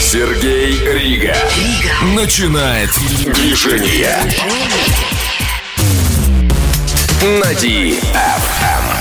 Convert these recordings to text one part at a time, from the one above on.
Сергей Рига. Начинает движение. На DFM.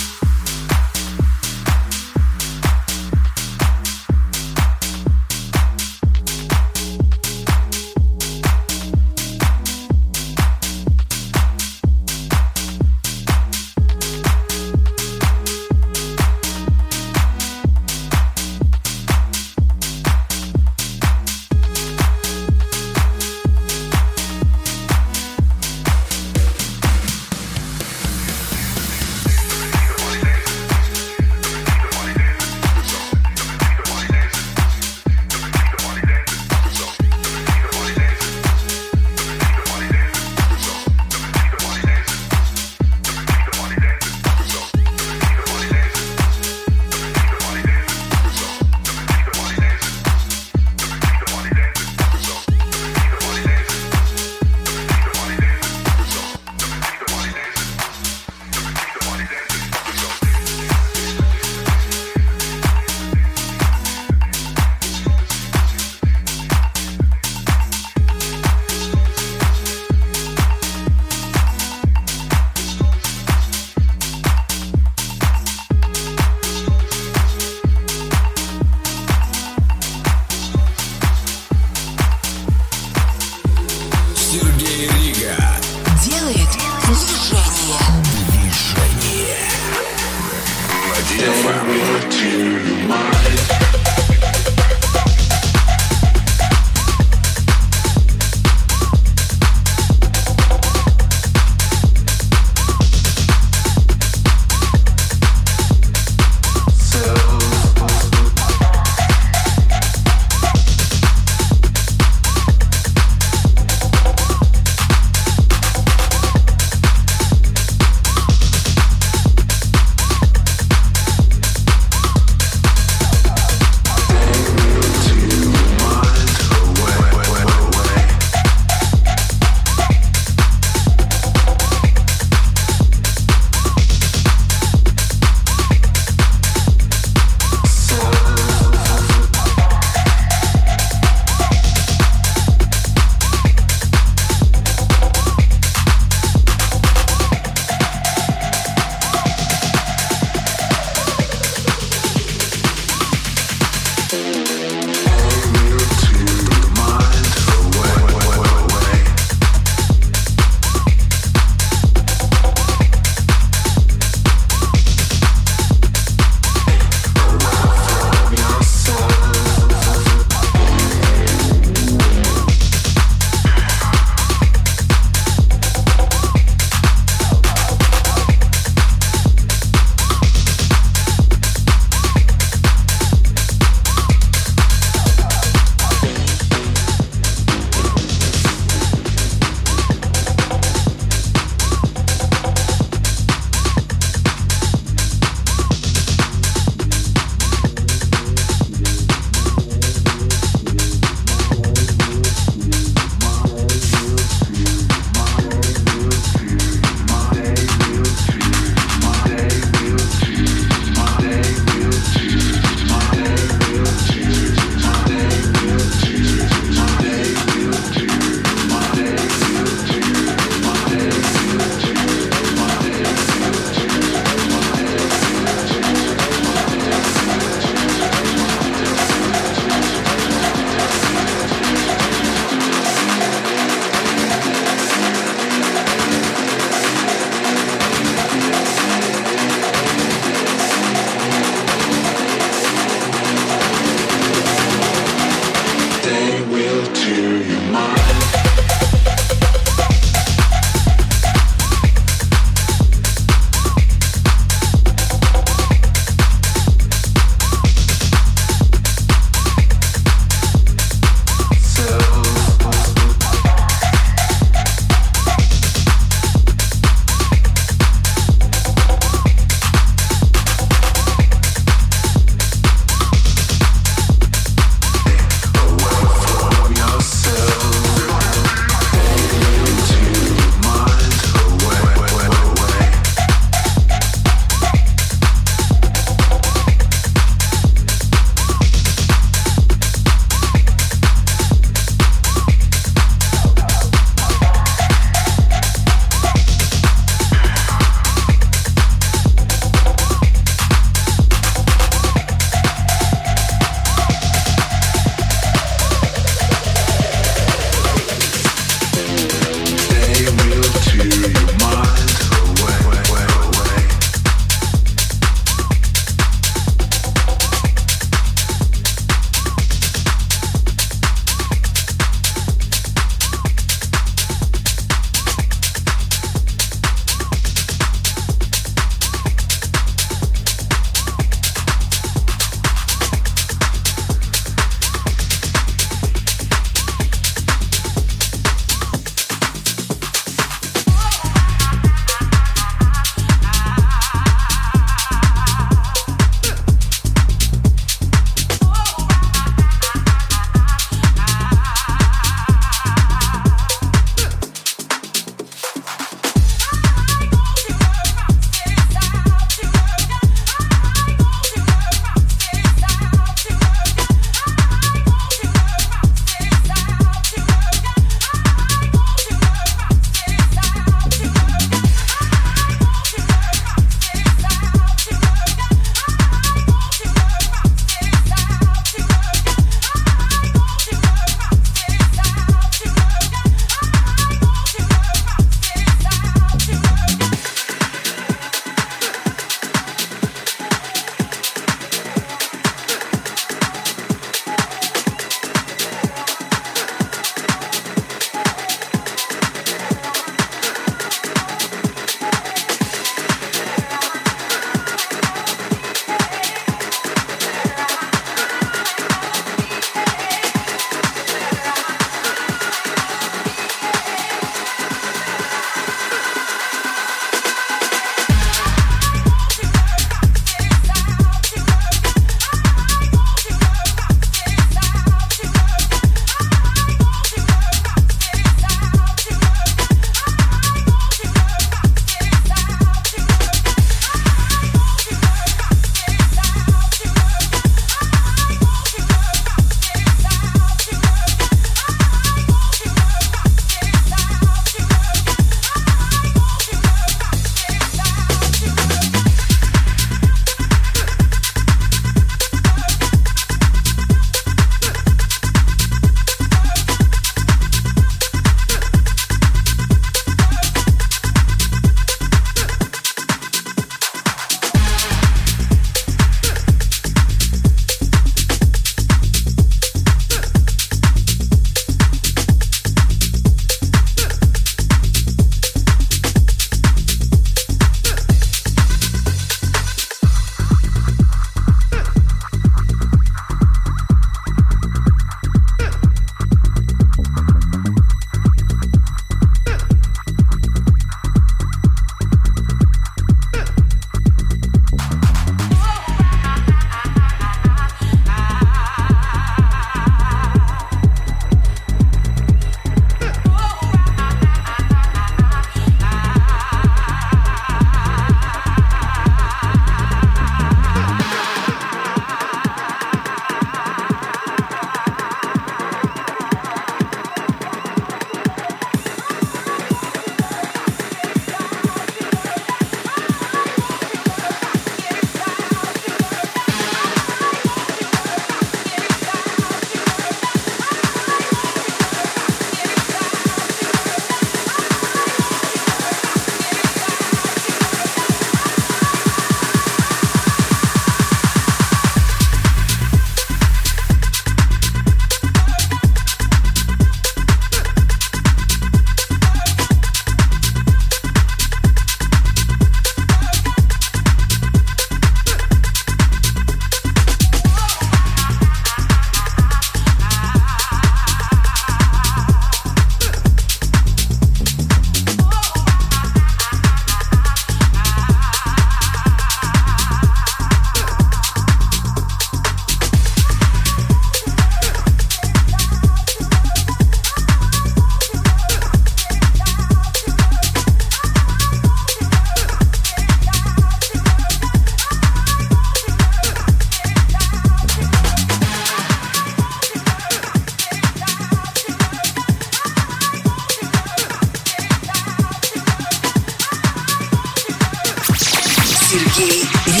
Energy.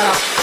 Just delicious.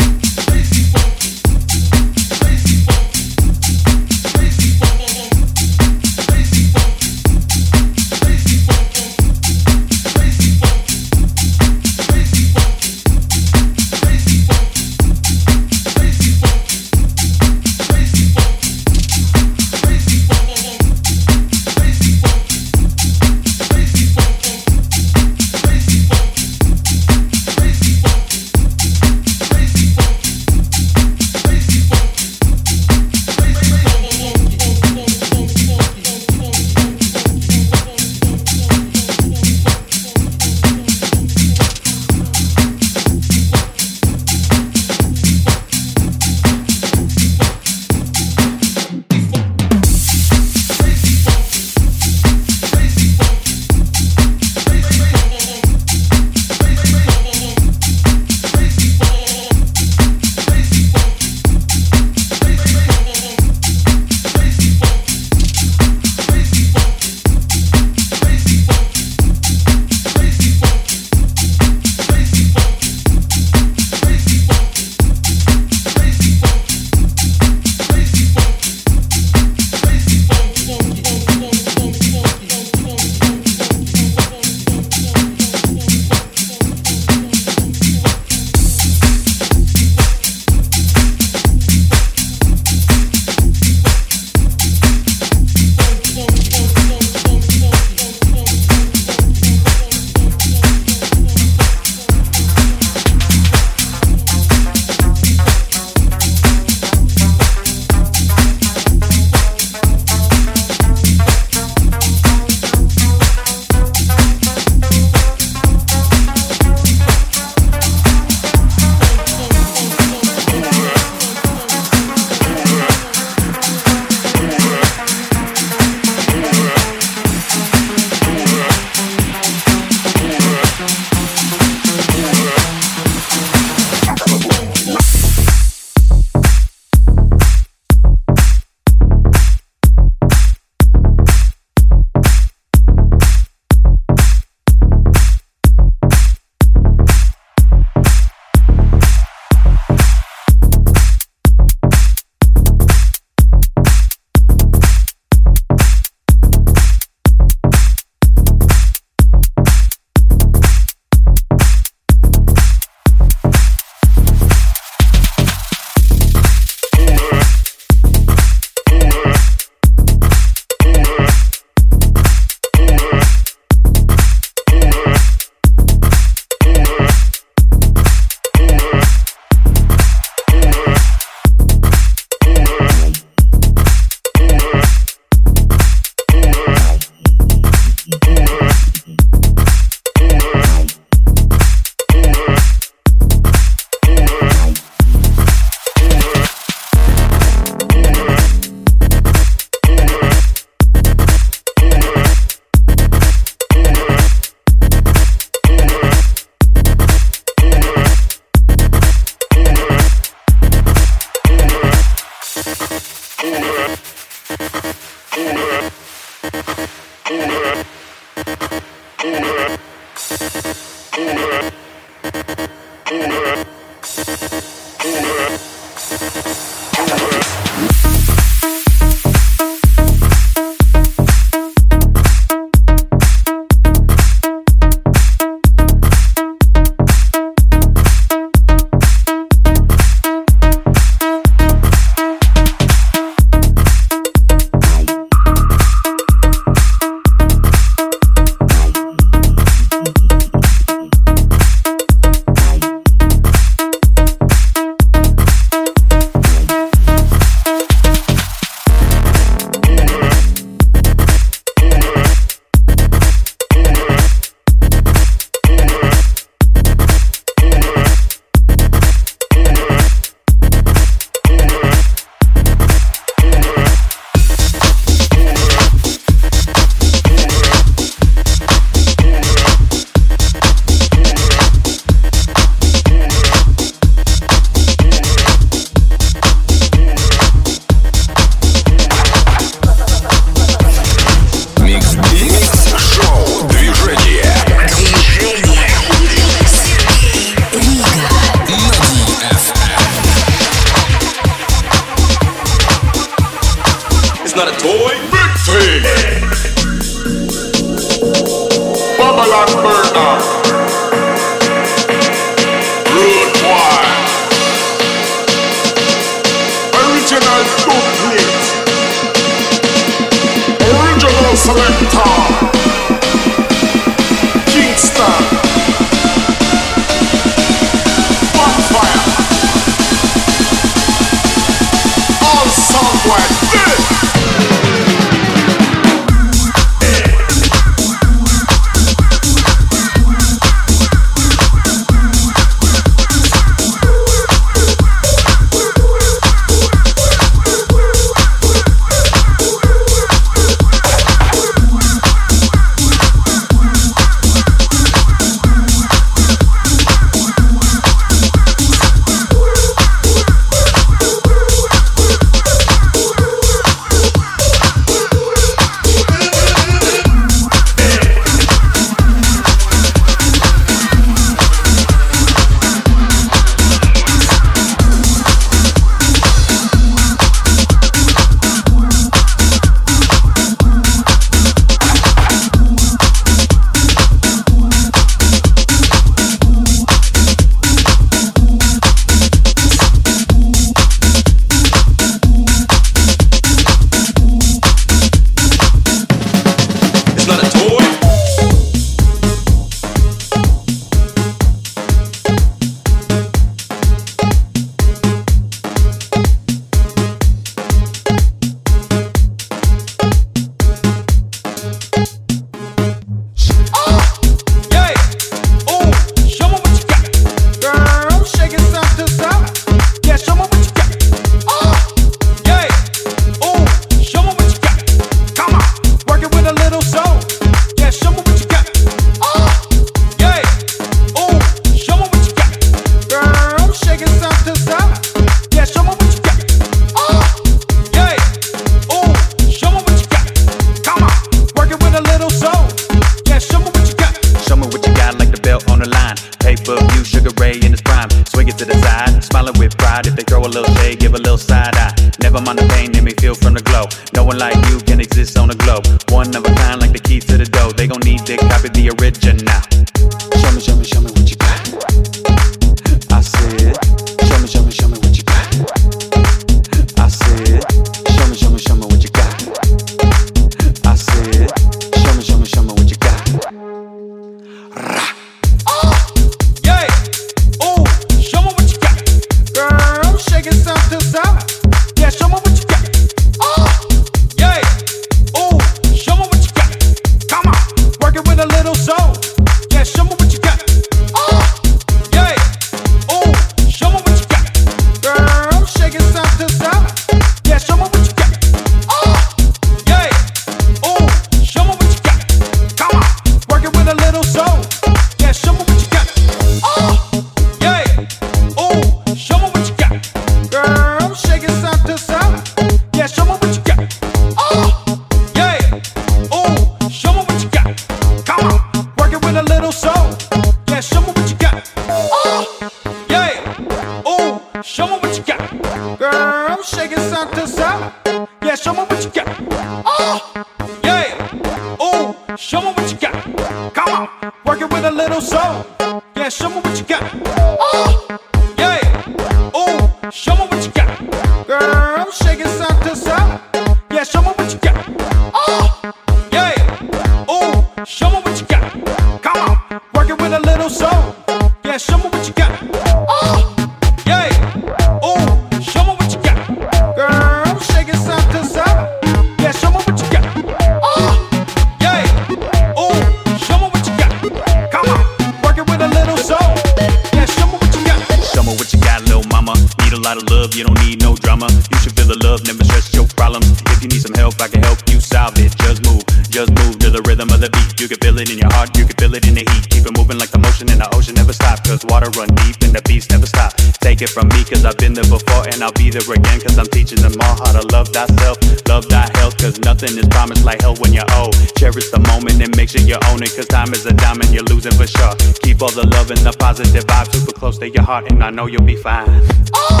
move to the rhythm of the beat. You can feel it in your heart, you can feel it in the heat. Keep it moving like the motion in the ocean never stop. Cause water run deep and the beats never stop. Take it from me, cause I've been there before and I'll be there again. Cause I'm teaching them all how to love thyself, love thy health. Cause nothing is promised like hell when you're old. Cherish the moment and make sure you own it. Cause time is a diamond, you're losing for sure. Keep all the love and the positive vibes super close to your heart, and I know you'll be fine. Oh,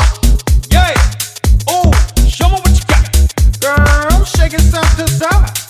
yeah. Oh, show me what you got. Girl, I'm shaking something to side.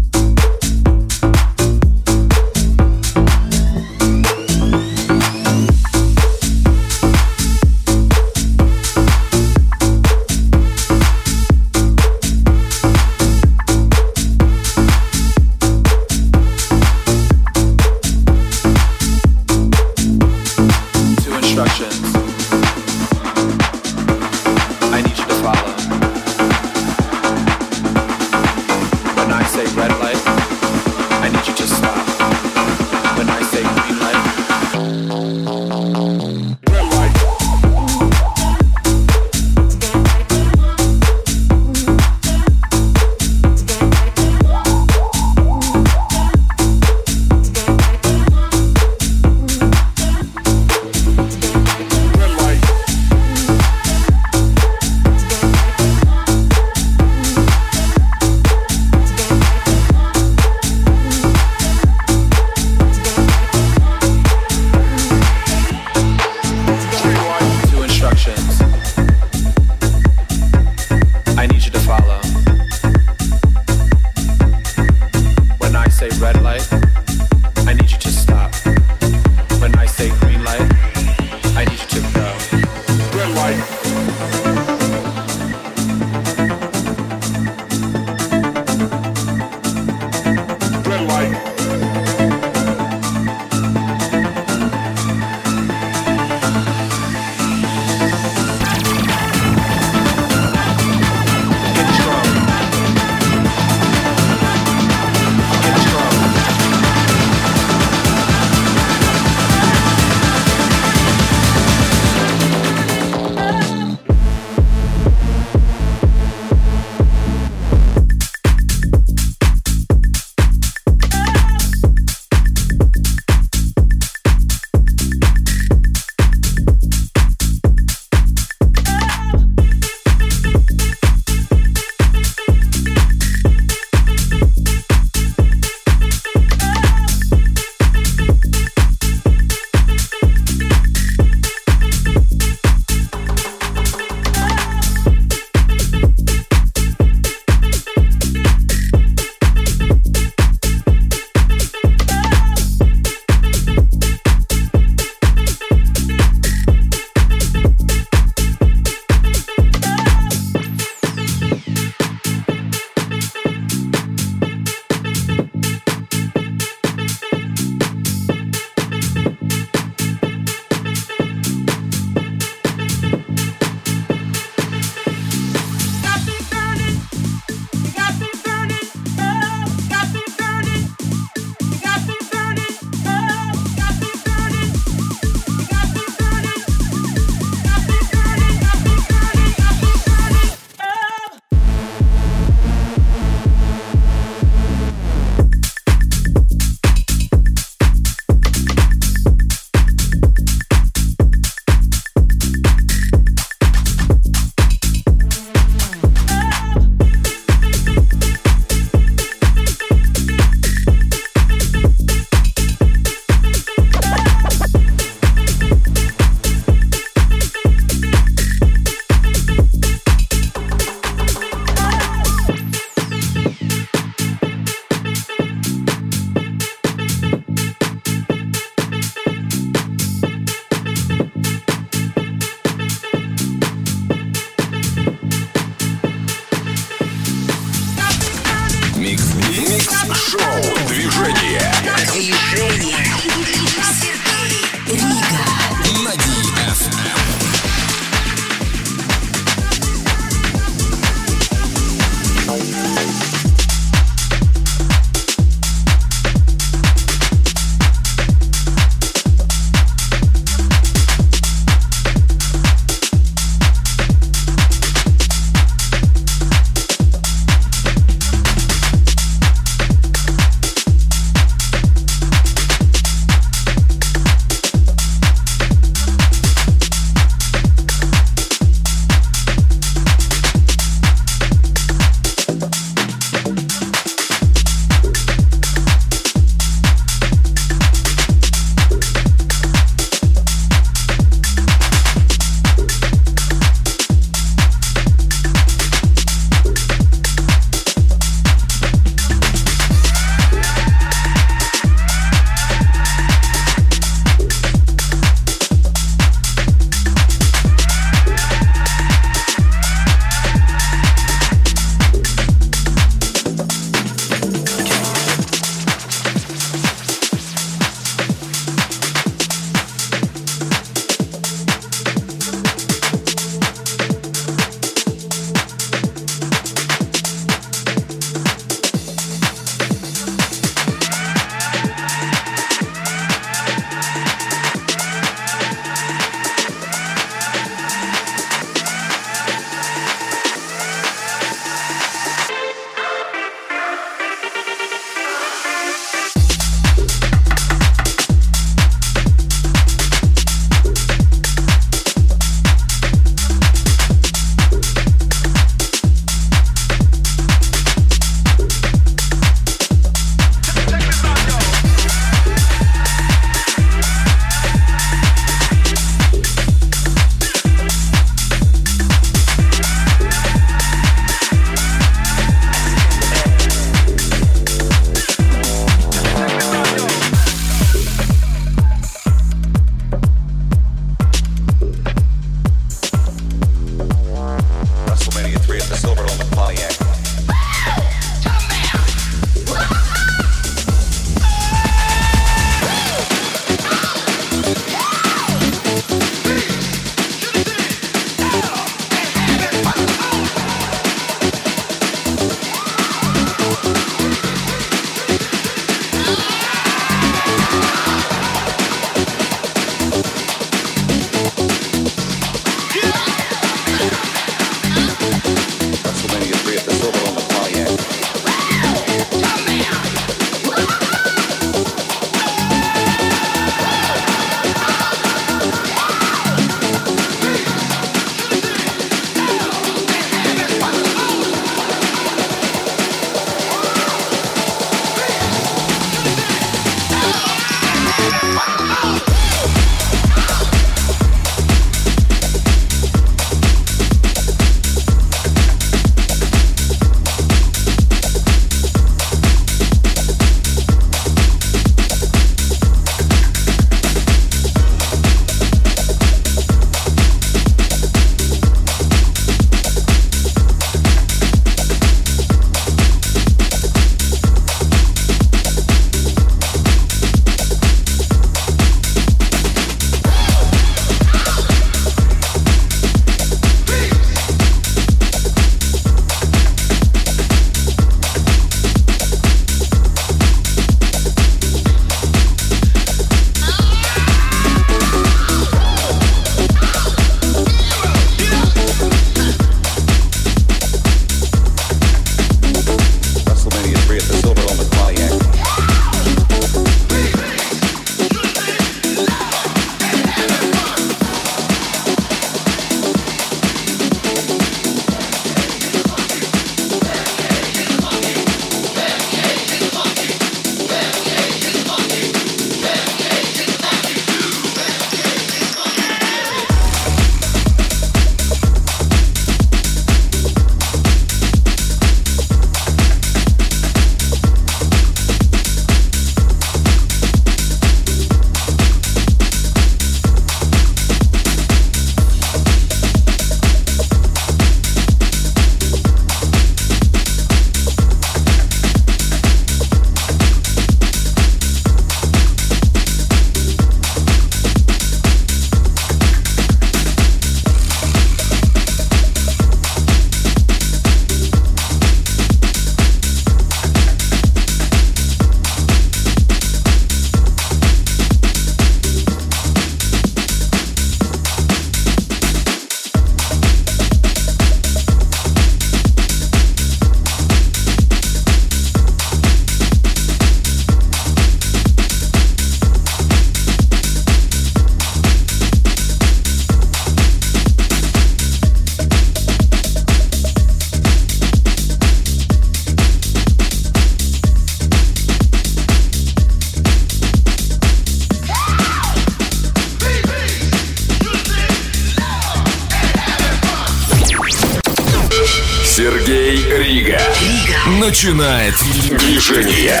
начинает движение.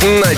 На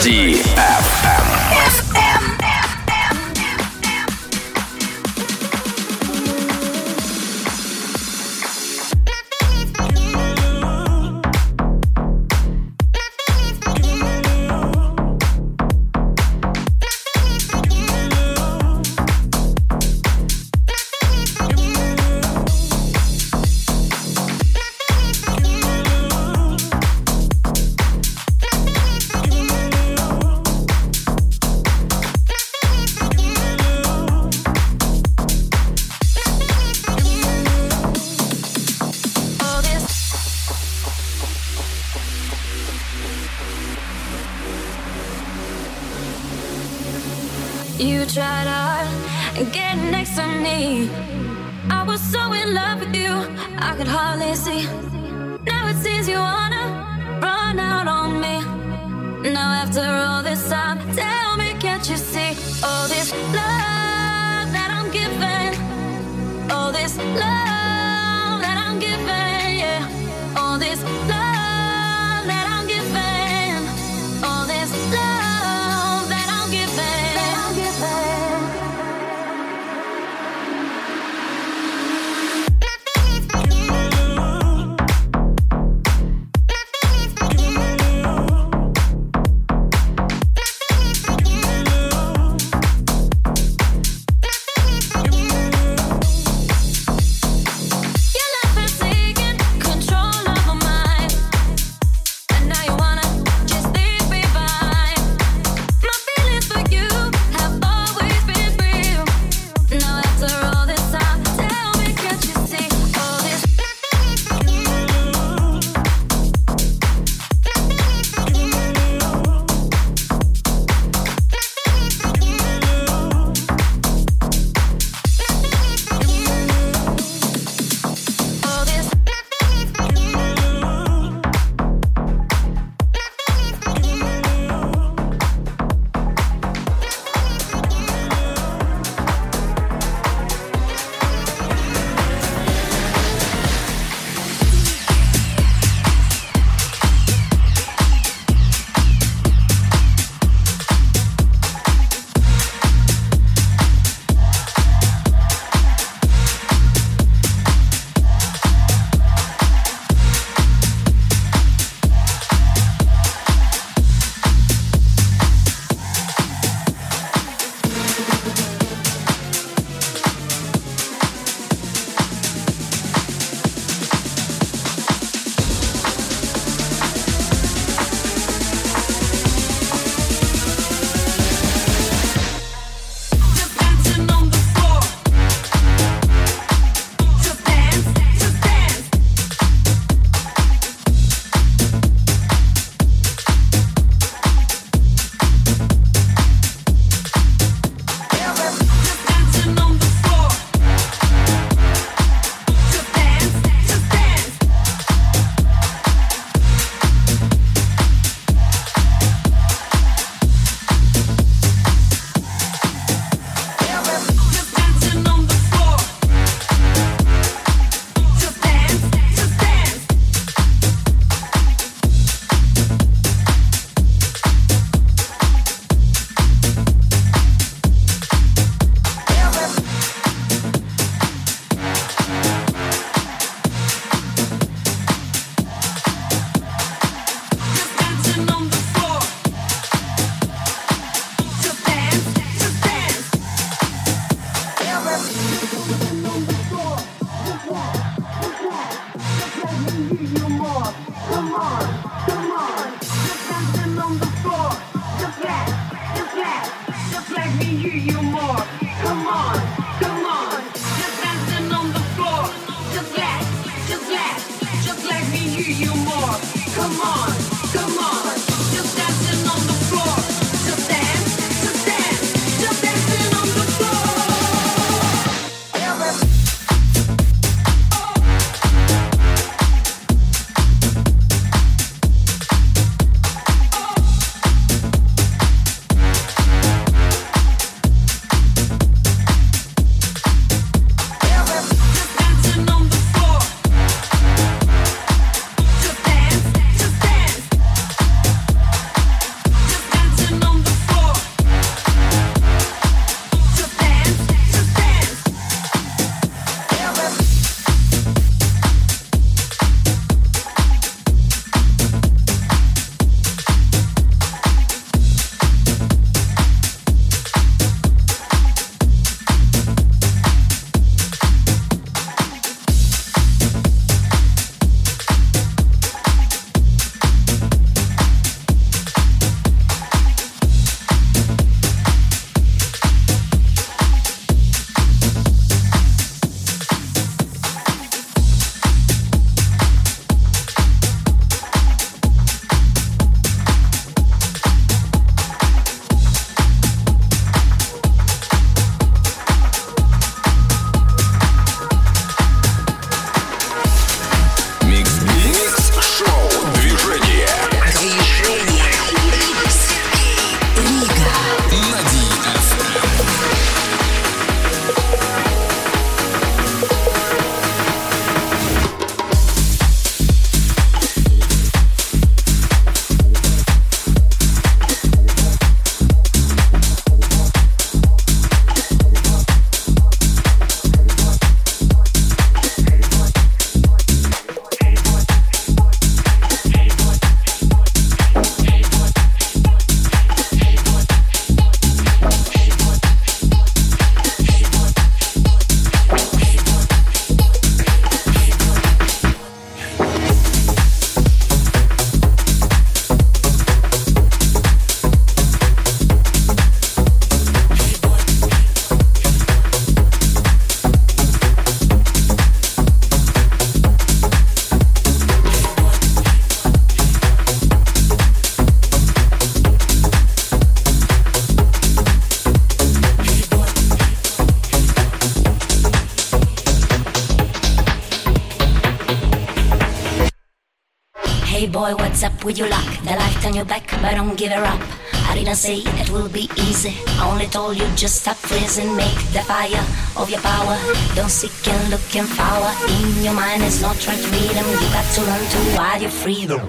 with your luck. The light on your back, but don't give her up. I didn't say it will be easy. I only told you just stop freezing, make the fire of your power. Don't seek and look and power. In your mind is not right freedom. You got to learn to wild your freedom.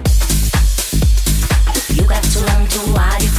You got to learn to wild your